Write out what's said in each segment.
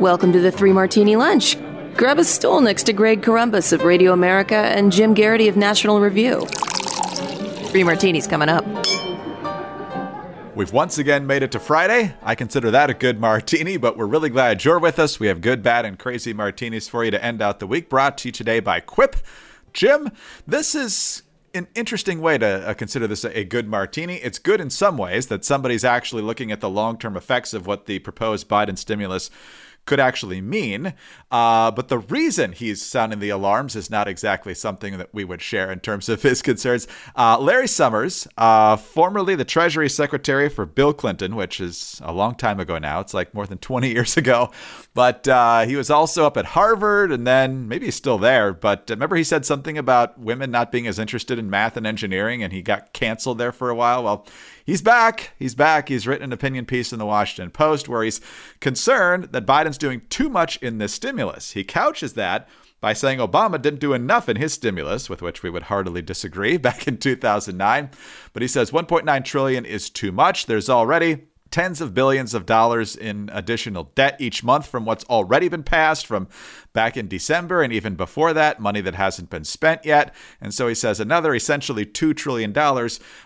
Welcome to the Three Martini Lunch. Grab a stool next to Greg Corombos of Radio America and Jim Geraghty of National Review. Three martinis coming up. We've once again made it to Friday. I consider that a good martini, but we're really glad you're with us. We have good, bad, and crazy martinis for you to end out the week, brought to you today by Quip. Jim, this is an interesting way to uh, consider this a, a, good martini. It's good in some ways that somebody's actually looking at the long term effects of what the proposed Biden stimulus could actually mean. Uh, but the reason he's sounding the alarms is not exactly something that we would share in terms of his concerns. Uh, Larry Summers, uh, formerly the Treasury Secretary for Bill Clinton, which is a long time ago now, it's like more than 20 years ago, but uh, he was also up at Harvard and then maybe he's still there. But remember, he said something about women not being as interested in math and engineering and he got canceled there for a while. Well, he's back. He's back. He's written an opinion piece in the Washington Post where he's concerned that Biden's doing too much in this stimulus. He couches that by saying Obama didn't do enough in his stimulus, with which we would heartily disagree back in 2009. But he says 1.9 trillion is too much. There's already tens of billions of dollars in additional debt each month from what's already been passed from back in December and even before that, money that hasn't been spent yet. And so he says another essentially $2 trillion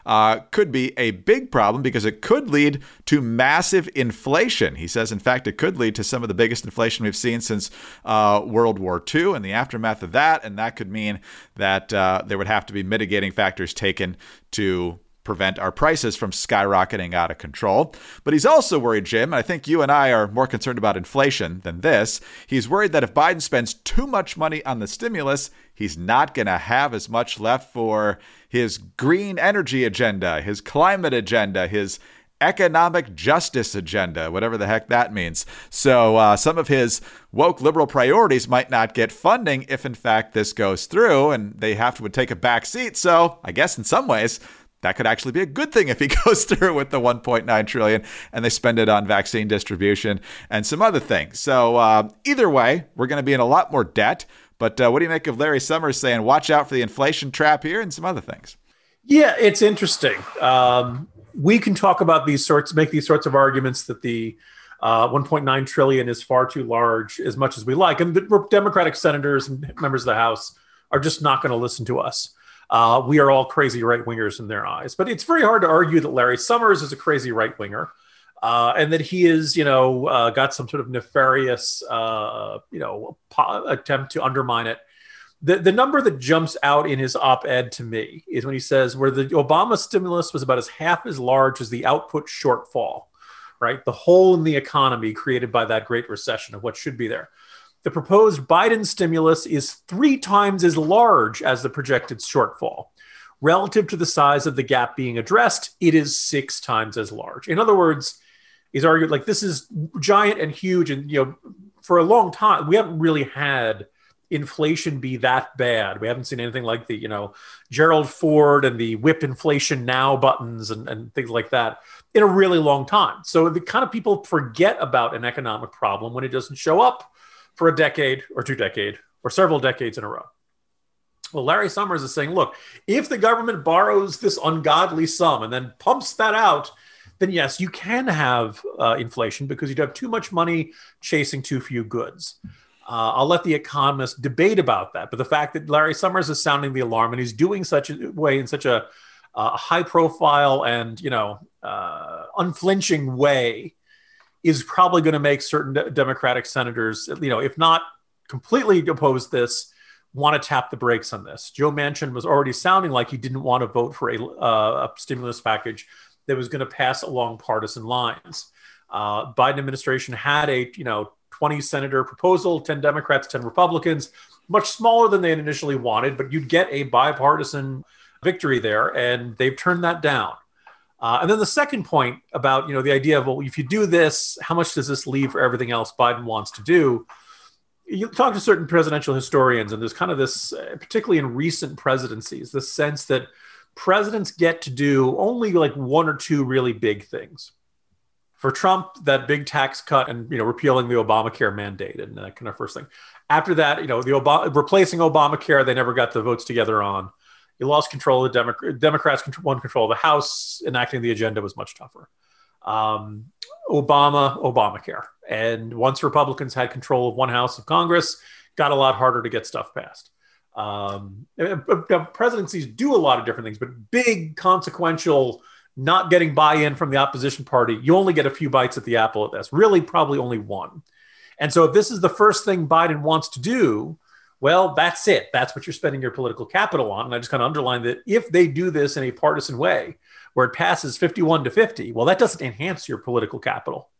uh, could be a big problem because it could lead to massive inflation. He says, in fact, it could lead to some of the biggest inflation we've seen since uh, World War II and the aftermath of that. And that could mean that uh, there would have to be mitigating factors taken to prevent our prices from skyrocketing out of control. But he's also worried, Jim, and I think you and I are more concerned about inflation than this. He's worried that if Biden spends too much money on the stimulus, he's not going to have as much left for his green energy agenda, his climate agenda, his economic justice agenda, whatever the heck that means. So uh, some of his woke liberal priorities might not get funding if, in fact, this goes through, and they have to take a back seat. So I guess in some ways, that could actually be a good thing if he goes through with the 1.9 trillion and they spend it on vaccine distribution and some other things. So uh, either way, we're going to be in a lot more debt. But uh, what do you make of Larry Summers saying, "Watch out for the inflation trap here" and some other things? Yeah, it's interesting. Um, we can talk about these sorts, make these sorts of arguments that the uh, 1.9 trillion is far too large, as much as we like, and the Democratic senators and members of the House are just not going to listen to us uh, we are all crazy right wingers in their eyes. But it's very hard to argue that Larry Summers is a crazy right winger. Uh, and that he is, you know, uh, got some sort of nefarious, uh, you know, po- attempt to undermine it. The, the number that jumps out in his op-ed to me is when he says where the Obama stimulus was about as half as large as the output shortfall, right? The hole in the economy created by that great recession of what should be there. The proposed Biden stimulus is three times as large as the projected shortfall. Relative to the size of the gap being addressed, it is six times as large. In other words, he's argued like this is giant and huge. And, you know, for a long time, we haven't really had inflation be that bad. We haven't seen anything like the, you know, Gerald Ford and the whip inflation now buttons and, and things like that in a really long time. So the kind of people forget about an economic problem when it doesn't show up for a decade or two decade or several decades in a row. Well, Larry Summers is saying, look, if the government borrows this ungodly sum and then pumps that out, then yes, you can have uh, inflation because you'd have too much money chasing too few goods. Uh, I'll let the economists debate about that. But the fact that Larry Summers is sounding the alarm and he's doing such a way in such a, uh, high profile and you know uh, unflinching way is probably going to make certain Democratic senators, you know, if not completely oppose this, want to tap the brakes on this. Joe Manchin was already sounding like he didn't want to vote for a, uh, a stimulus package that was going to pass along partisan lines. Uh, Biden administration had a you know 20 senator proposal, 10 Democrats, 10 Republicans, much smaller than they had initially wanted, but you'd get a bipartisan victory there, and they've turned that down. Uh, and then the second point about you know the idea of well, if you do this, how much does this leave for everything else Biden wants to do? You talk to certain presidential historians, and there's kind of this, uh, particularly in recent presidencies, the sense that presidents get to do only like one or two really big things. For Trump, that big tax cut and you know repealing the Obamacare mandate and that kind of first thing. After that, you know the Obama replacing Obamacare, they never got the votes together on. He lost control of the Demo- Democrats won control of the House. Enacting the agenda was much tougher. um, Obama, Obamacare. And once Republicans had control of one house of Congress, got a lot harder to get stuff passed. Um, presidencies do a lot of different things, but big, consequential, not getting buy in from the opposition party, you only get a few bites at the apple at this. Really, probably only one. And so, if this is the first thing Biden wants to do, well, that's it. That's what you're spending your political capital on. And I just kind of underline that if they do this in a partisan way, where it passes 51 to 50, well, that doesn't enhance your political capital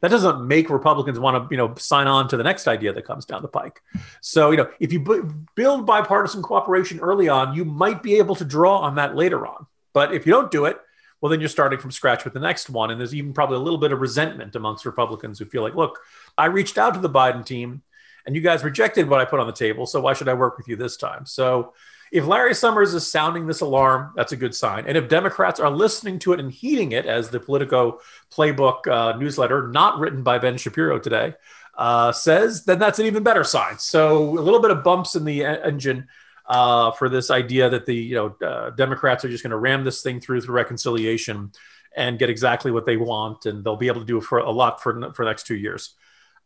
that doesn't make Republicans want to, you know, sign on to the next idea that comes down the pike. So, you know, if you b- build bipartisan cooperation early on, you might be able to draw on that later on. But if you don't do it, well, then you're starting from scratch with the next one. And there's even probably a little bit of resentment amongst Republicans who feel like, look, I reached out to the Biden team and you guys rejected what I put on the table. So why should I work with you this time? So if Larry Summers is sounding this alarm, that's a good sign. And if Democrats are listening to it and heeding it, as the Politico Playbook uh, newsletter, not written by Ben Shapiro today, uh, says, then that's an even better sign. So a little bit of bumps in the engine uh, for this idea that the you know uh, Democrats are just going to ram this thing through through reconciliation and get exactly what they want, and they'll be able to do for a lot for for the next two years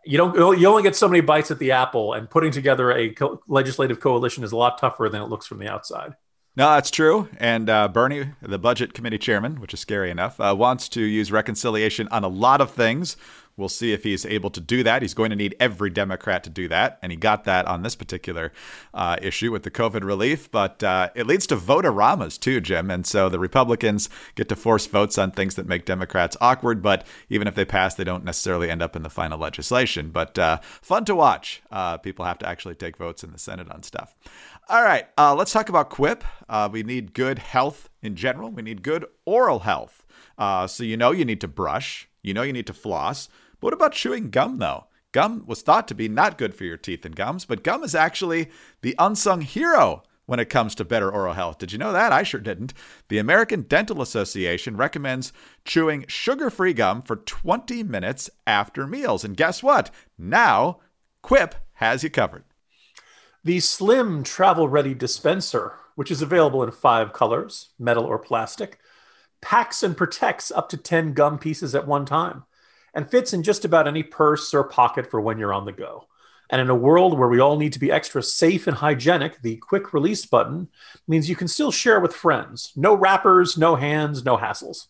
you don't you only get so many bites at the apple and putting together a co- legislative coalition is a lot tougher than it looks from the outside no, that's true. And uh, Bernie, the budget committee chairman, which is scary enough, uh, wants to use reconciliation on a lot of things. We'll see if he's able to do that. He's going to need every Democrat to do that. And he got that on this particular uh, issue with the COVID relief. But uh, it leads to vote-a-ramas too, Jim. And so the Republicans get to force votes on things that make Democrats awkward. But even if they pass, they don't necessarily end up in the final legislation. But uh, fun to watch. Uh, people have to actually take votes in the Senate on stuff. All right, uh, let's talk about Quip. Uh, we need good health in general. We need good oral health. so you know you need to brush. You know you need to floss. What about chewing gum, though? Gum was thought to be not good for your teeth and gums, but gum is actually the unsung hero when it comes to better oral health. Did you know that? I sure didn't. The American Dental Association recommends chewing sugar free gum for 20 minutes after meals. And guess what? Now, Quip has you covered. The Slim Travel Ready Dispenser, which is available in five colors metal or plastic, packs and protects up to 10 gum pieces at one time and fits in just about any purse or pocket for when you're on the go. And in a world where we all need to be extra safe and hygienic, the quick release button means you can still share with friends. No wrappers, no hands, no hassles.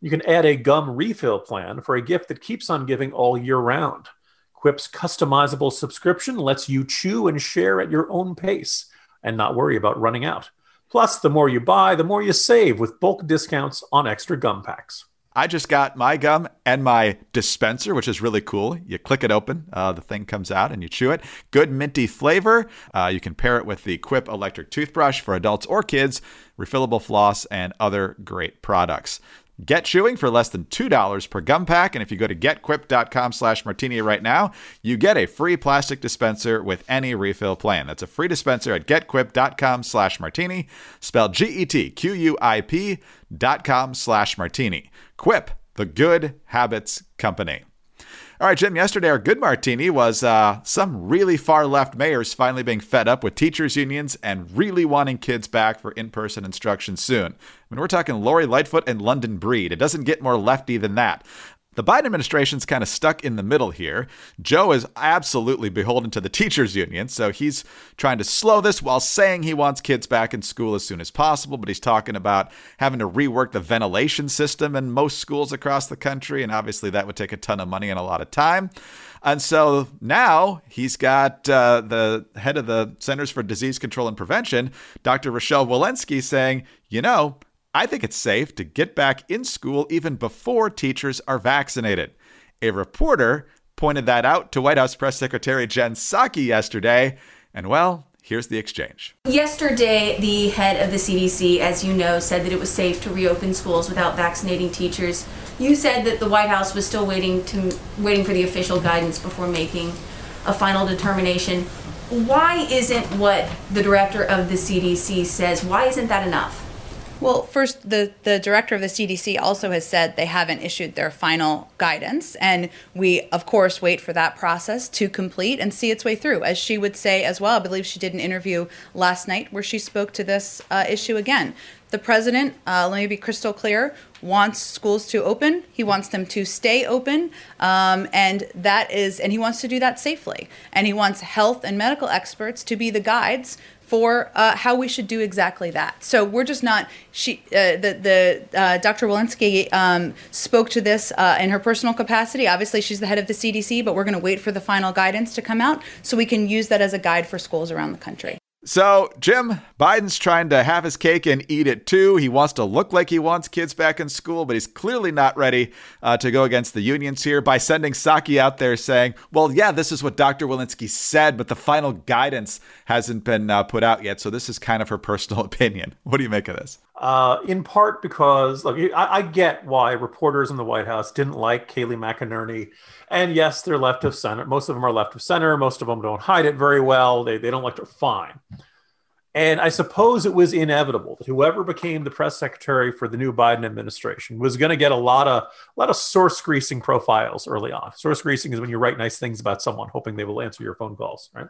You can add a gum refill plan for a gift that keeps on giving all year round. Quip's customizable subscription lets you chew and share at your own pace and not worry about running out. Plus, the more you buy, the more you save with bulk discounts on extra gum packs. I just got my gum and my dispenser, which is really cool. You click it open, uh, the thing comes out, and you chew it. Good minty flavor. Uh, you can pair it with the Quip electric toothbrush for adults or kids, refillable floss, and other great products. Get chewing for less than $2 per gum pack. And if you go to getquip.com slash martini right now, you get a free plastic dispenser with any refill plan. That's a free dispenser at getquip.com slash martini, spelled G-E-T-Q-U-I-P dot com slash martini. Quip, the good habits company. All right, Jim, yesterday our good martini was uh, some really far left mayors finally being fed up with teachers' unions and really wanting kids back for in person instruction soon. I mean, we're talking Lori Lightfoot and London Breed. It doesn't get more lefty than that. The Biden administration's kind of stuck in the middle here. Joe is absolutely beholden to the teachers union, so he's trying to slow this while saying he wants kids back in school as soon as possible, but he's talking about having to rework the ventilation system in most schools across the country, and obviously that would take a ton of money and a lot of time. And so now he's got uh, the head of the Centers for Disease Control and Prevention, Dr. Rochelle Walensky, saying, you know, I think it's safe to get back in school even before teachers are vaccinated. A reporter pointed that out to White House Press Secretary Jen Psaki yesterday, and well, here's the exchange. Yesterday, the head of the CDC, as you know, said that it was safe to reopen schools without vaccinating teachers. You said that the White House was still waiting to waiting for the official guidance before making a final determination. Why isn't what the director of the CDC says? Why isn't that enough? Well, first, the, the director of the CDC also has said they haven't issued their final guidance. And we, of course, wait for that process to complete and see its way through. As she would say as well, I believe she did an interview last night where she spoke to this uh, issue again. The president, uh, let me be crystal clear, wants schools to open. He wants them to stay open, um, and that is, and he wants to do that safely. And he wants health and medical experts to be the guides for uh, how we should do exactly that. So we're just not. She, uh, the the uh, Dr. Walensky um, spoke to this uh, in her personal capacity. Obviously, she's the head of the CDC, but we're going to wait for the final guidance to come out so we can use that as a guide for schools around the country. So, Jim, Biden's trying to have his cake and eat it too. He wants to look like he wants kids back in school, but he's clearly not ready uh, to go against the unions here by sending Psaki out there saying, well, yeah, this is what Dr. Walensky said, but the final guidance hasn't been uh, put out yet. So, this is kind of her personal opinion. What do you make of this? Uh, in part because, look, I, I get why reporters in the White House didn't like Kayleigh McEnany and yes, they're left of center. Most of them are left of center. Most of them don't hide it very well. They, they don't like to fine. And I suppose it was inevitable that whoever became the press secretary for the new Biden administration was going to get a lot of a lot of source greasing profiles early on. Source greasing is when you write nice things about someone, hoping they will answer your phone calls, right?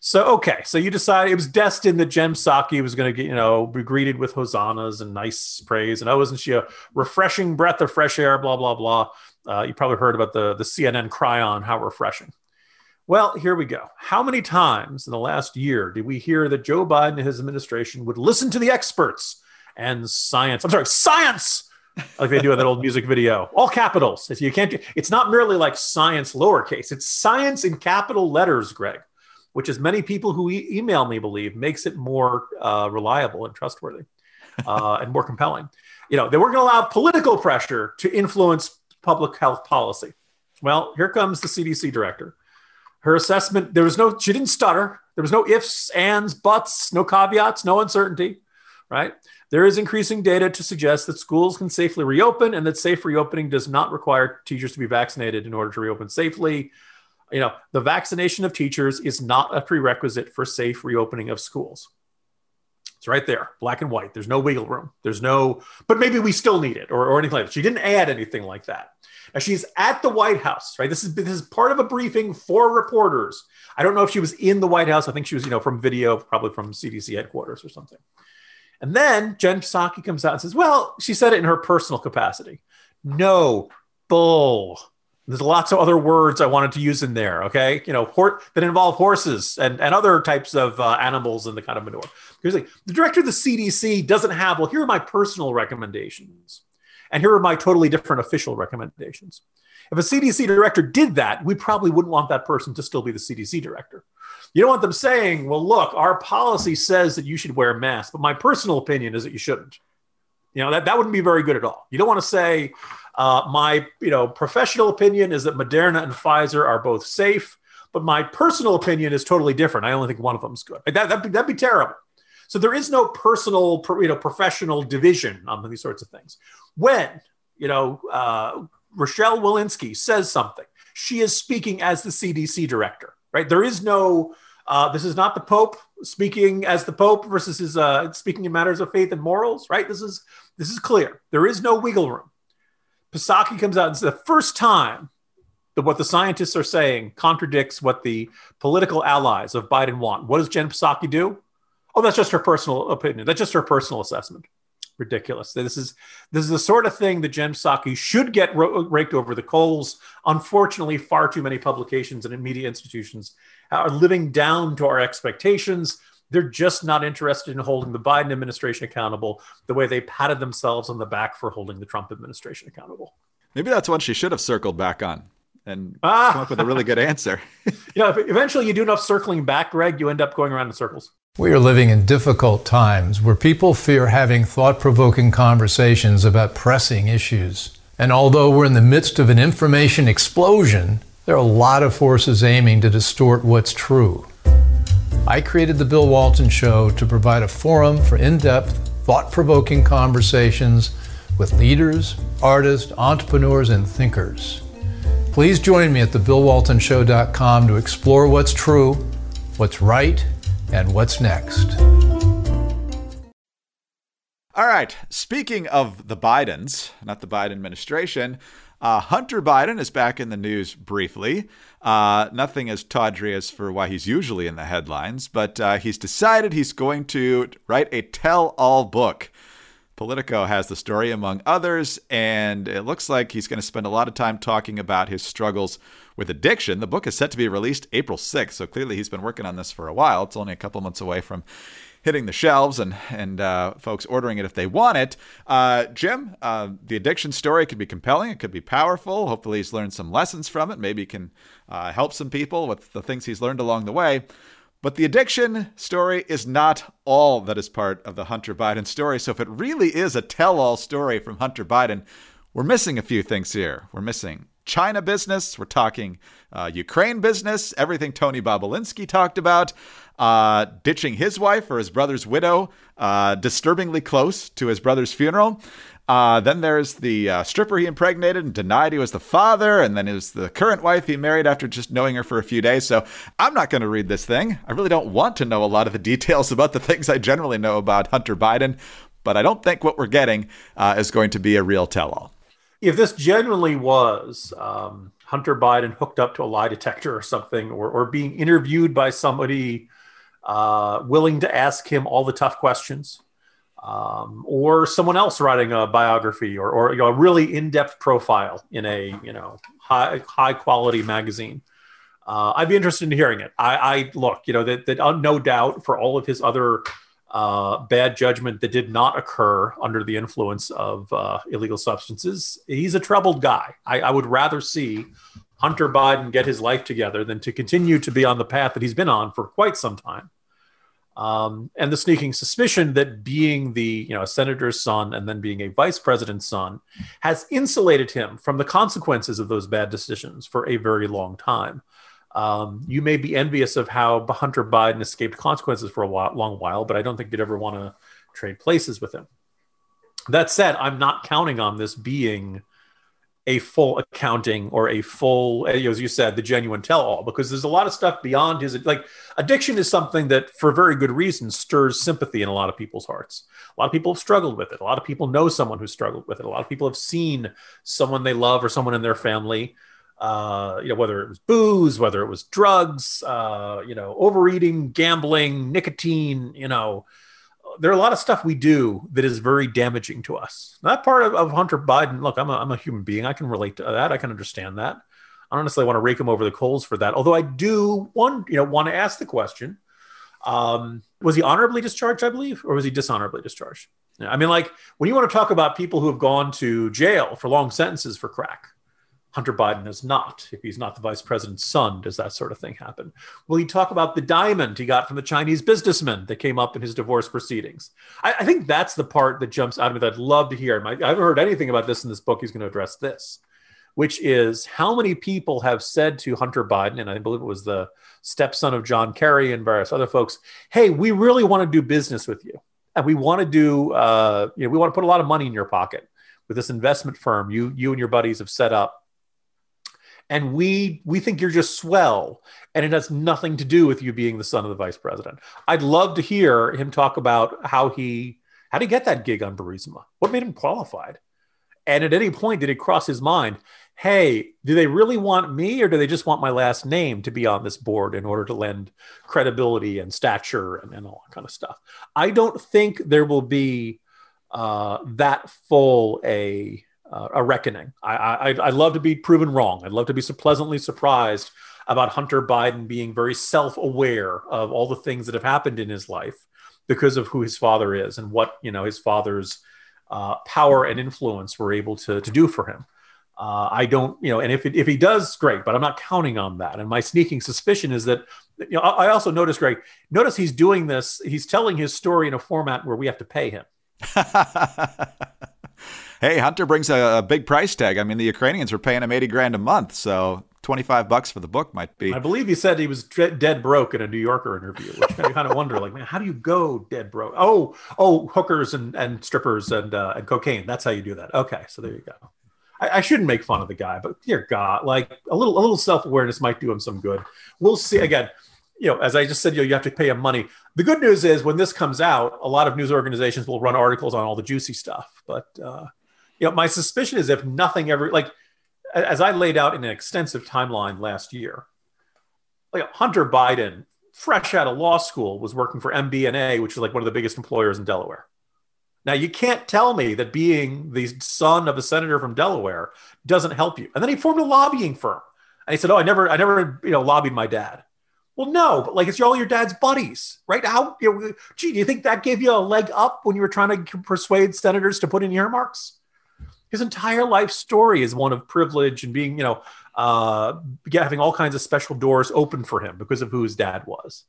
So okay, so you decided it was destined that Jen Psaki was going to get you know be greeted with hosannas and nice praise, and oh, wasn't she a refreshing breath of fresh air? Blah blah blah. Uh, you probably heard about the, the CNN chyron, how refreshing. Well, here we go. How many times in the last year did we hear that Joe Biden and his administration would listen to the experts and science? I'm sorry, science, like they do in that old music video, all capitals. If you can't, it's not merely like science lowercase. It's science in capital letters, Greg, which, as many people who e- email me believe, makes it more uh, reliable and trustworthy uh, and more compelling. You know, they weren't going to allow political pressure to influence public health policy. Well, here comes the CDC director. Her assessment, there was no, she didn't stutter. There was no ifs, ands, buts, no caveats, no uncertainty, right? There is increasing data to suggest that schools can safely reopen and that safe reopening does not require teachers to be vaccinated in order to reopen safely. You know, the vaccination of teachers is not a prerequisite for safe reopening of schools. It's right there, black and white. There's no wiggle room. There's no, but maybe we still need it or, or anything like that. She didn't add anything like that. Now she's at the White House, right? This is this is part of a briefing for reporters. I don't know if she was in the White House. I think she was, you know, from video, probably from CDC headquarters or something. And then Jen Psaki comes out and says, "Well, she said it in her personal capacity." No, bull. There's lots of other words I wanted to use in there. Okay, you know, hor- that involve horses and, and other types of uh, animals and the kind of manure. Because like, the director of the CDC doesn't have. Well, here are my personal recommendations. And here are my totally different official recommendations. If a CDC director did that, we probably wouldn't want that person to still be the CDC director. You don't want them saying, well, look, our policy says that you should wear a mask, but my personal opinion is that you shouldn't. You know, that, that wouldn't be very good at all. You don't want to say, uh, my you know professional opinion is that Moderna and Pfizer are both safe, but my personal opinion is totally different. I only think one of them is good. That, that'd, be, that'd be terrible. So there is no personal, you know, professional division on these sorts of things. When you know uh, Rochelle Walensky says something, she is speaking as the CDC director, right? There is no. Uh, this is not the Pope speaking as the Pope versus his uh, speaking in matters of faith and morals, right? This is this is clear. There is no wiggle room. Psaki comes out and says the first time that what the scientists are saying contradicts what the political allies of Biden want. What does Jen Psaki do? Oh, that's just her personal opinion. That's just her personal assessment. Ridiculous. This is this is the sort of thing that Jen Psaki should get raked over the coals. Unfortunately, far too many publications and media institutions are living down to our expectations. They're just not interested in holding the Biden administration accountable the way they patted themselves on the back for holding the Trump administration accountable. Maybe that's one she should have circled back on and ah. come up with a really good answer. you know, if eventually you do enough circling back, Greg, you end up going around in circles. We are living in difficult times where people fear having thought provoking conversations about pressing issues. And although we're in the midst of an information explosion, there are a lot of forces aiming to distort what's true. I created The Bill Walton Show to provide a forum for in depth, thought provoking conversations with leaders, artists, entrepreneurs, and thinkers. Please join me at thebillwaltonshow.com to explore what's true, what's right, and what's next. All right, speaking of the Bidens, not the Biden administration, uh, Hunter Biden is back in the news briefly. Uh, nothing as tawdry as for why he's usually in the headlines, but uh, he's decided he's going to write a tell all book Politico has the story, among others, and it looks like he's going to spend a lot of time talking about his struggles with addiction. The book is set to be released April 6th, so clearly he's been working on this for a while. It's only a couple months away from hitting the shelves and and uh, folks ordering it if they want it. Uh, Jim, uh, the addiction story could be compelling. It could be powerful. Hopefully, he's learned some lessons from it. Maybe he can uh, help some people with the things he's learned along the way. But the addiction story is not all that is part of the Hunter Biden story. So if it really is a tell all story from Hunter Biden, we're missing a few things here. We're missing China business. We're talking uh, Ukraine business, everything Tony Bobulinski talked about, uh, ditching his wife or his brother's widow, uh, disturbingly close to his brother's funeral. Uh, then there's the uh, stripper he impregnated and denied he was the father. And then it was the current wife he married after just knowing her for a few days. So I'm not going to read this thing. I really don't want to know a lot of the details about the things I generally know about Hunter Biden. But I don't think what we're getting uh, is going to be a real tell all. If this genuinely was um, Hunter Biden hooked up to a lie detector or something, or, or being interviewed by somebody uh, willing to ask him all the tough questions, um, or someone else writing a biography or, or you know, a really in-depth profile in a you know high high quality magazine. Uh, I'd be interested in hearing it. I, I look, you know, that, that uh, no doubt for all of his other uh, bad judgment that did not occur under the influence of uh, illegal substances, he's a troubled guy. I, I would rather see Hunter Biden get his life together than to continue to be on the path that he's been on for quite some time. Um, and the sneaking suspicion that being the you know a senator's son and then being a vice president's son has insulated him from the consequences of those bad decisions for a very long time. Um, you may be envious of how Hunter Biden escaped consequences for a while, long while, but I don't think you'd ever want to trade places with him. That said, I'm not counting on this being a full accounting or a full, as you said, the genuine tell all, because there's a lot of stuff beyond his. Like addiction is something that, for very good reason, stirs sympathy in a lot of people's hearts. A lot of people have struggled with it. A lot of people know someone who struggled with it. A lot of people have seen someone they love or someone in their family. Uh, you know, whether it was booze, whether it was drugs, uh, you know, overeating, gambling, nicotine, you know, there are a lot of stuff we do that is very damaging to us. That part of, of Hunter Biden, look, I'm a, I'm a human being. I can relate to that. I can understand that. I don't necessarily want to rake him over the coals for that. Although I do want, you know, want to ask the question: um, Was he honorably discharged? I believe, or was he dishonorably discharged? I mean, like when you want to talk about people who have gone to jail for long sentences for crack, Hunter Biden is not. If he's not the vice president's son, does that sort of thing happen? Will he talk about the diamond he got from the Chinese businessman that came up in his divorce proceedings? I, I think that's the part that jumps out of me that I'd love to hear. I, haven't heard anything about this in this book. He's going to address this, which is how many people have said to Hunter Biden, and I believe it was the stepson of John Kerry and various other folks, hey, we really want to do business with you. And we want to do, uh, you know, we want to put a lot of money in your pocket with this investment firm you you and your buddies have set up and we we think you're just swell and it has nothing to do with you being the son of the vice president. I'd love to hear him talk about how he how did he get that gig on Burisma? What made him qualified? And at any point did it cross his mind hey do they really want me or do they just want my last name to be on this board in order to lend credibility and stature and, and all that kind of stuff? I don't think there will be uh, that full a uh, a reckoning. I, I I'd love to be proven wrong. I'd love to be so pleasantly surprised about Hunter Biden being very self-aware of all the things that have happened in his life because of who his father is and what you know his father's uh, power and influence were able to to do for him. Uh, I don't, you know, and if it, if he does, great, but I'm not counting on that. And my sneaking suspicion is that, you know, I also notice, Greg, notice he's doing this. He's telling his story in a format where we have to pay him. hey, Hunter brings a, a, big price tag. I mean, the Ukrainians were paying him 80 grand a month. So 25 bucks for the book might be. I believe he said he was dead broke in a New Yorker interview, which kind of wonder, like, man, how do you go dead broke? Oh, oh, hookers and, and strippers and, uh, and cocaine. That's how you do that. Okay. So there you go. I, I shouldn't make fun of the guy, but dear God, like a little, a little self-awareness might do him some good. We'll see again you know, as I just said, you know, you have to pay him money. The good news is when this comes out, a lot of news organizations will run articles on all the juicy stuff. But uh, you know, my suspicion is if nothing ever like as I laid out in an extensive timeline last year, like Hunter Biden, fresh out of law school, was working for MBNA, which is like one of the biggest employers in Delaware. Now, you can't tell me that being the son of a senator from Delaware doesn't help you. And then he formed a lobbying firm. And he said, "Oh, I never, I never, you know, lobbied my dad." Well, no, but like it's all your dad's buddies, right? How, you know, gee, do you think that gave you a leg up when you were trying to persuade senators to put in earmarks? His entire life story is one of privilege and being, you know, uh, having all kinds of special doors open for him because of who his dad was.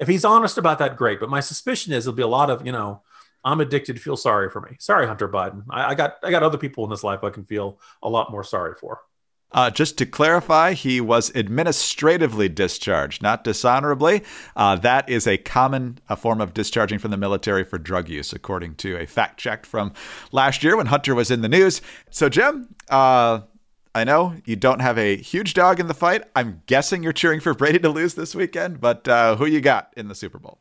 If he's honest about that, great. But my suspicion is there'll be a lot of, you know, I'm addicted. Feel sorry for me. Sorry, Hunter Biden. I, I got I got other people in this life I can feel a lot more sorry for. Uh, just to clarify, he was administratively discharged, not dishonorably. Uh, that is a common a form of discharging from the military for drug use, according to a fact check from last year when Hunter was in the news. So, Jim, uh, I know you don't have a huge dog in the fight. I'm guessing you're cheering for Brady to lose this weekend, but uh, who you got in the Super Bowl?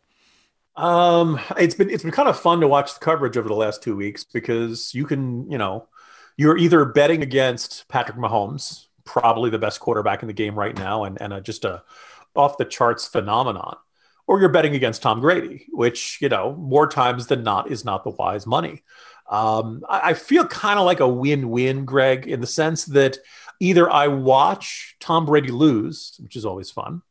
Um, it's been it's been kind of fun to watch the coverage over the last two weeks because you can, you know, you're either betting against Patrick Mahomes, probably the best quarterback in the game right now, and, and a, just a off the charts phenomenon, or you're betting against Tom Brady, which, you know, more times than not is not the wise money. Um, I, I feel kind of like a win win, Greg, in the sense that either I watch Tom Brady lose, which is always fun,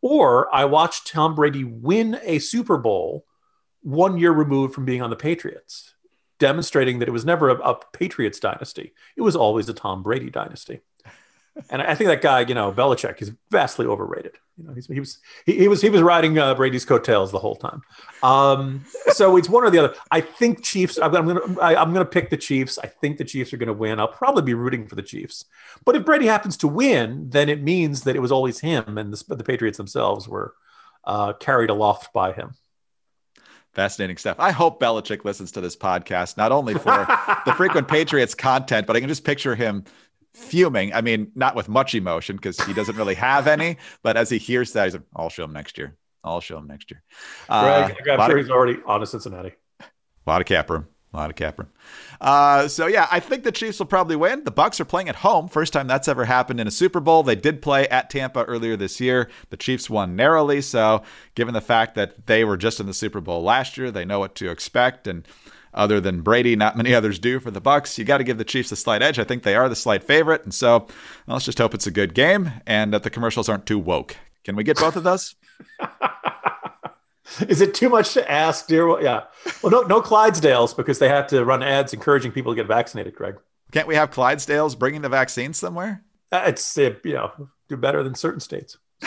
or I watch Tom Brady win a Super Bowl one year removed from being on the Patriots demonstrating that it was never a, a Patriots dynasty. It was always a Tom Brady dynasty. and I think that guy, you know, Belichick, is vastly overrated. You know, he was he, he, was he was riding uh, Brady's coattails the whole time. Um, so it's one or the other. I think Chiefs. I'm, I'm gonna I, am gonna pick the Chiefs. I think the Chiefs are gonna win. I'll probably be rooting for the Chiefs. But if Brady happens to win, then it means that it was always him, and the, the Patriots themselves were uh, carried aloft by him. Fascinating stuff. I hope Belichick listens to this podcast, not only for the frequent Patriots content, but I can just picture him fuming. I mean, not with much emotion because he doesn't really have any, but as he hears that, he's like, I'll show him next year. I'll show him next year. Uh, Greg, I'm sure of, he's already on to Cincinnati. A lot of cap room. A lot of cap room. Uh, so yeah, I think the Chiefs will probably win. The Bucs are playing at home. First time that's ever happened in a Super Bowl. They did play at Tampa earlier this year. The Chiefs won narrowly. So given the fact that they were just in the Super Bowl last year, they know what to expect. And other than Brady, not many others do for the Bucs. You got to give the Chiefs a slight edge. I think they are the slight favorite. And so well, let's just hope it's a good game and that the commercials aren't too woke. Can we get both of those? Is it too much to ask, dear? Yeah. Well, no, no Clydesdales because they have to run ads encouraging people to get vaccinated. Greg, can't we have Clydesdales bringing the vaccine somewhere? Uh, it's uh, you know do better than certain states.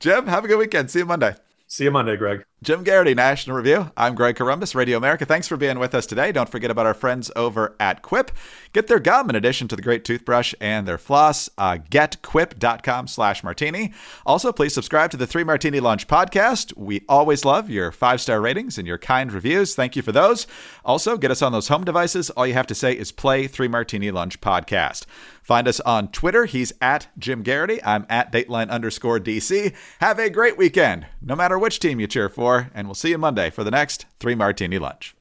Jim, have a good weekend. See you Monday. See you Monday, Greg. Jim Geraghty, National Review. I'm Greg Corombos, Radio America. Thanks for being with us today. Don't forget about our friends over at Quip. Get their gum in addition to the great toothbrush and their floss. Uh, getquip.com slash martini. Also, please subscribe to the Three Martini Lunch podcast. We always love your five-star ratings and your kind reviews. Thank you for those. Also, get us on those home devices. All you have to say is play Three Martini Lunch podcast. Find us on Twitter. He's at Jim Geraghty. I'm at Dateline underscore DC. Have a great weekend, no matter which team you cheer for, and we'll see you Monday for the next Three Martini Lunch.